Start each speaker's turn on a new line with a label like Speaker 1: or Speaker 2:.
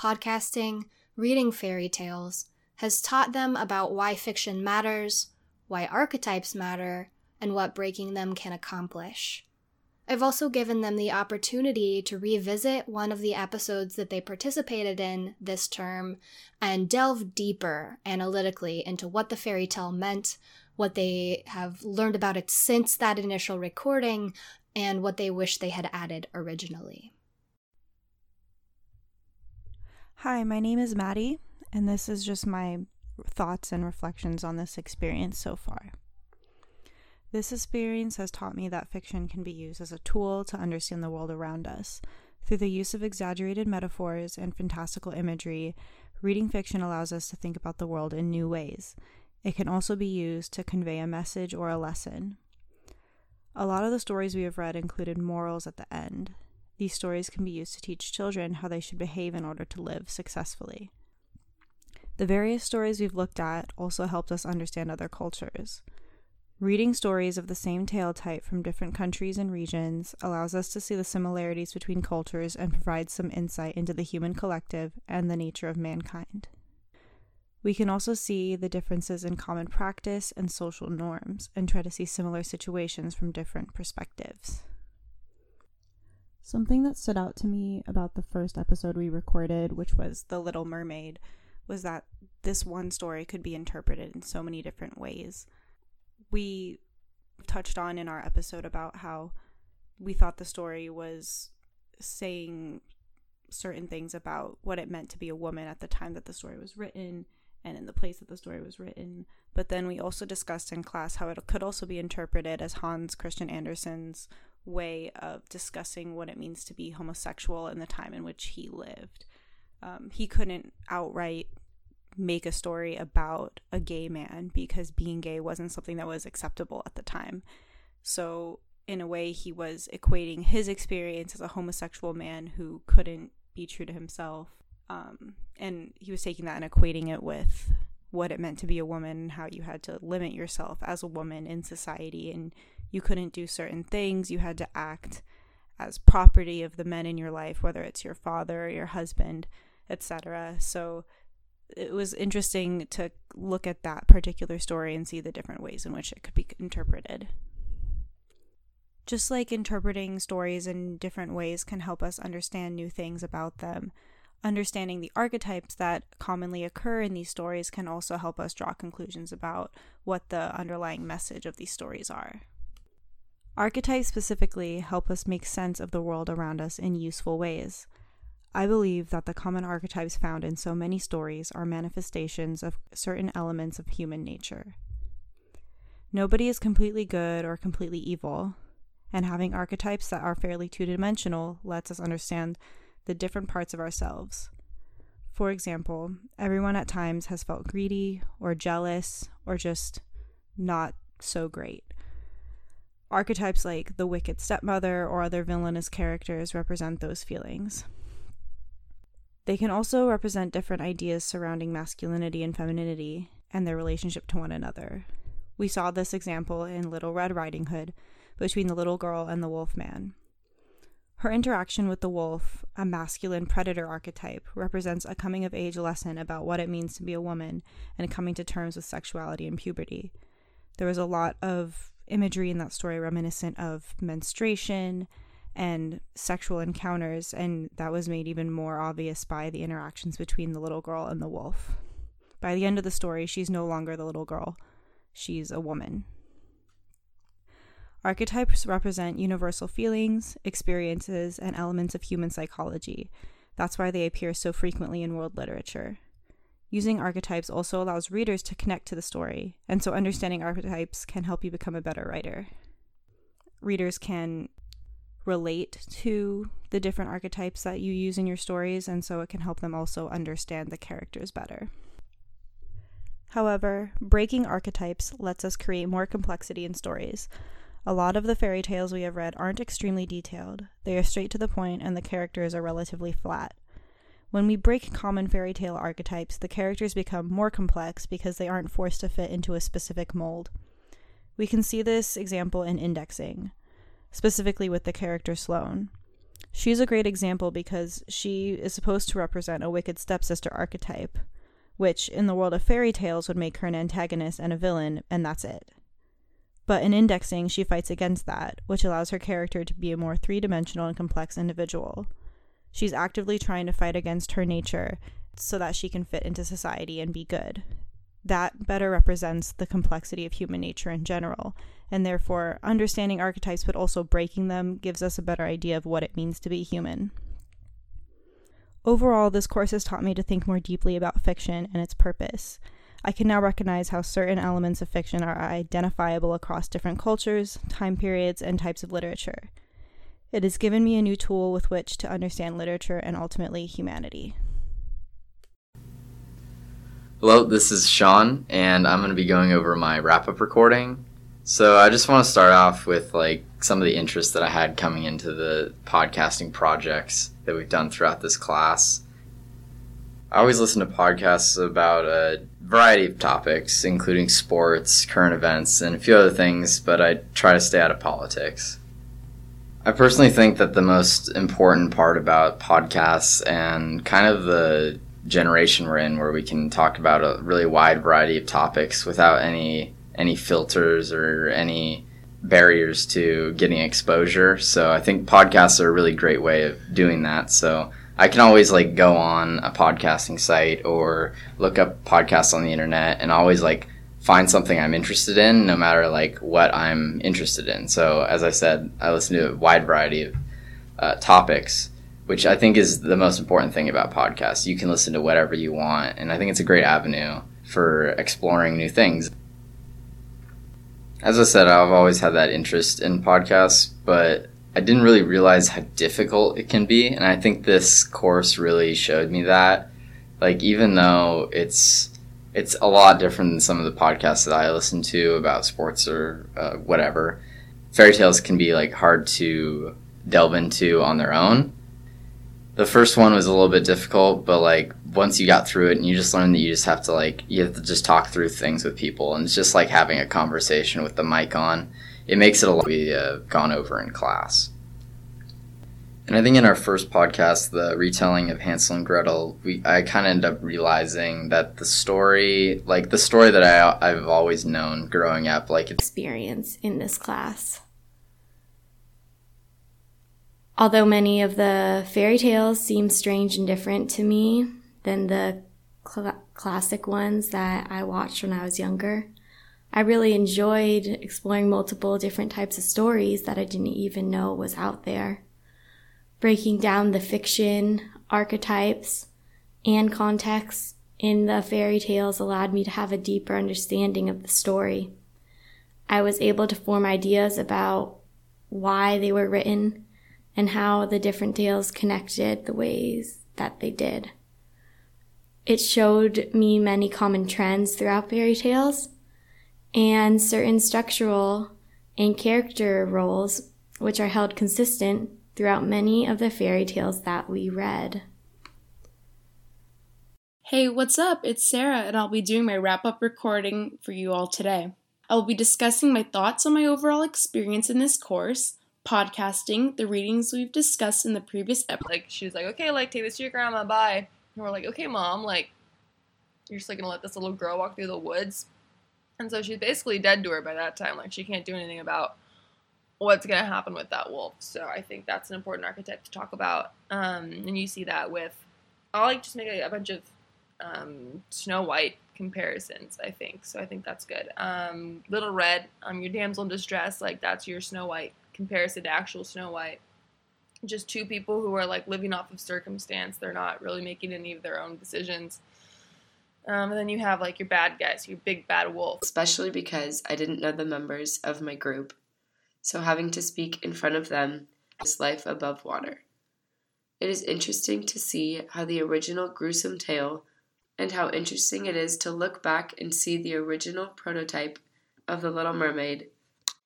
Speaker 1: podcasting, reading fairy tales, has taught them about why fiction matters, why archetypes matter, and what breaking them can accomplish. I've also given them the opportunity to revisit one of the episodes that they participated in this term and delve deeper analytically into what the fairy tale meant, what they have learned about it since that initial recording, and what they wish they had added originally.
Speaker 2: Hi, my name is Maddie, and this is just my thoughts and reflections on this experience so far. This experience has taught me that fiction can be used as a tool to understand the world around us. Through the use of exaggerated metaphors and fantastical imagery, reading fiction allows us to think about the world in new ways. It can also be used to convey a message or a lesson. A lot of the stories we have read included morals at the end. These stories can be used to teach children how they should behave in order to live successfully. The various stories we've looked at also helped us understand other cultures. Reading stories of the same tale type from different countries and regions allows us to see the similarities between cultures and provides some insight into the human collective and the nature of mankind. We can also see the differences in common practice and social norms and try to see similar situations from different perspectives. Something that stood out to me about the first episode we recorded, which was The Little Mermaid, was that this one story could be interpreted in so many different ways we touched on in our episode about how we thought the story was saying certain things about what it meant to be a woman at the time that the story was written and in the place that the story was written. But then we also discussed in class how it could also be interpreted as Hans Christian Andersen's way of discussing what it means to be homosexual in the time in which he lived. Um, he couldn't outright make a story about a gay man because being gay wasn't something that was acceptable at the time. So, in a way, he was equating his experience as a homosexual man who couldn't be true to himself. Um, and he was taking that and equating it with what it meant to be a woman and how you had to limit yourself as a woman in society and you couldn't do certain things. You had to act as property of the men in your life, whether it's your father your husband, etc. So, it was interesting to look at that particular story and see the different ways in which it could be interpreted. Just like interpreting stories in different ways can help us understand new things about them, understanding the archetypes that commonly occur in these stories can also help us draw conclusions about what the underlying message of these stories are. Archetypes specifically help us make sense of the world around us in useful ways. I believe that the common archetypes found in so many stories are manifestations of certain elements of human nature. Nobody is completely good or completely evil, and having archetypes that are fairly two dimensional lets us understand the different parts of ourselves. For example, everyone at times has felt greedy or jealous or just not so great. Archetypes like the wicked stepmother or other villainous characters represent those feelings. They can also represent different ideas surrounding masculinity and femininity and their relationship to one another. We saw this example in Little Red Riding Hood between the little girl and the wolf man. Her interaction with the wolf, a masculine predator archetype, represents a coming of age lesson about what it means to be a woman and coming to terms with sexuality and puberty. There was a lot of imagery in that story reminiscent of menstruation and sexual encounters, and that was made even more obvious by the interactions between the little girl and the wolf. By the end of the story, she's no longer the little girl, she's a woman. Archetypes represent universal feelings, experiences, and elements of human psychology. That's why they appear so frequently in world literature. Using archetypes also allows readers to connect to the story, and so understanding archetypes can help you become a better writer. Readers can relate to the different archetypes that you use in your stories, and so it can help them also understand the characters better. However, breaking archetypes lets us create more complexity in stories. A lot of the fairy tales we have read aren't extremely detailed, they are straight to the point, and the characters are relatively flat. When we break common fairy tale archetypes, the characters become more complex because they aren't forced to fit into a specific mold. We can see this example in indexing specifically with the character Sloane. She's a great example because she is supposed to represent a wicked stepsister archetype, which in the world of fairy tales would make her an antagonist and a villain, and that's it. But in indexing, she fights against that, which allows her character to be a more three dimensional and complex individual. She's actively trying to fight against her nature so that she can fit into society and be good. That better represents the complexity of human nature in general, and therefore, understanding archetypes but also breaking them gives us a better idea of what it means to be human. Overall, this course has taught me to think more deeply about fiction and its purpose. I can now recognize how certain elements of fiction are identifiable across different cultures, time periods, and types of literature. It has given me a new tool with which to understand literature and ultimately humanity.
Speaker 3: Hello, this is Sean, and I'm going to be going over my wrap up recording. So, I just want to start off with like some of the interests that I had coming into the podcasting projects that we've done throughout this class. I always listen to podcasts about a variety of topics, including sports, current events, and a few other things, but I try to stay out of politics. I personally think that the most important part about podcasts and kind of the generation we're in where we can talk about a really wide variety of topics without any any filters or any barriers to getting exposure. So I think podcasts are a really great way of doing that. So I can always like go on a podcasting site or look up podcasts on the internet and always like find something I'm interested in, no matter like what I'm interested in. So as I said, I listen to a wide variety of uh, topics, which I think is the most important thing about podcasts. You can listen to whatever you want, and I think it's a great avenue for exploring new things. As I said, I've always had that interest in podcasts, but I didn't really realize how difficult it can be. And I think this course really showed me that. Like, even though it's, it's a lot different than some of the podcasts that I listen to about sports or uh, whatever, fairy tales can be like hard to delve into on their own. The first one was a little bit difficult, but like once you got through it and you just learned that you just have to like, you have to just talk through things with people. And it's just like having a conversation with the mic on it makes it a lot we uh, gone over in class. And I think in our first podcast, the retelling of Hansel and Gretel, we I kind of end up realizing that the story, like the story that I I've always known growing up, like
Speaker 1: experience in this class. Although many of the fairy tales seem strange and different to me than the cl- classic ones that I watched when I was younger, I really enjoyed exploring multiple different types of stories that I didn't even know was out there. Breaking down the fiction, archetypes, and contexts in the fairy tales allowed me to have a deeper understanding of the story. I was able to form ideas about why they were written and how the different tales connected the ways that they did. It showed me many common trends throughout fairy tales and certain structural and character roles which are held consistent throughout many of the fairy tales that we read.
Speaker 4: Hey, what's up? It's Sarah, and I'll be doing my wrap up recording for you all today. I will be discussing my thoughts on my overall experience in this course, podcasting, the readings we've discussed in the previous episode.
Speaker 5: Like, she was like, okay, like, take this to your grandma, bye. And we're like, okay, mom, like, you're just like gonna let this little girl walk through the woods and so she's basically dead to her by that time. Like she can't do anything about what's going to happen with that wolf. So I think that's an important archetype to talk about. Um, and you see that with, I'll like just make a, a bunch of um, Snow White comparisons, I think. So I think that's good. Um, Little Red, um, your damsel in distress, like that's your Snow White comparison to actual Snow White. Just two people who are like living off of circumstance. They're not really making any of their own decisions. Um, and then you have like your bad guys, your big bad wolf.
Speaker 6: Especially because I didn't know the members of my group, so having to speak in front of them is life above water. It is interesting to see how the original gruesome tale, and how interesting it is to look back and see the original prototype of The Little Mermaid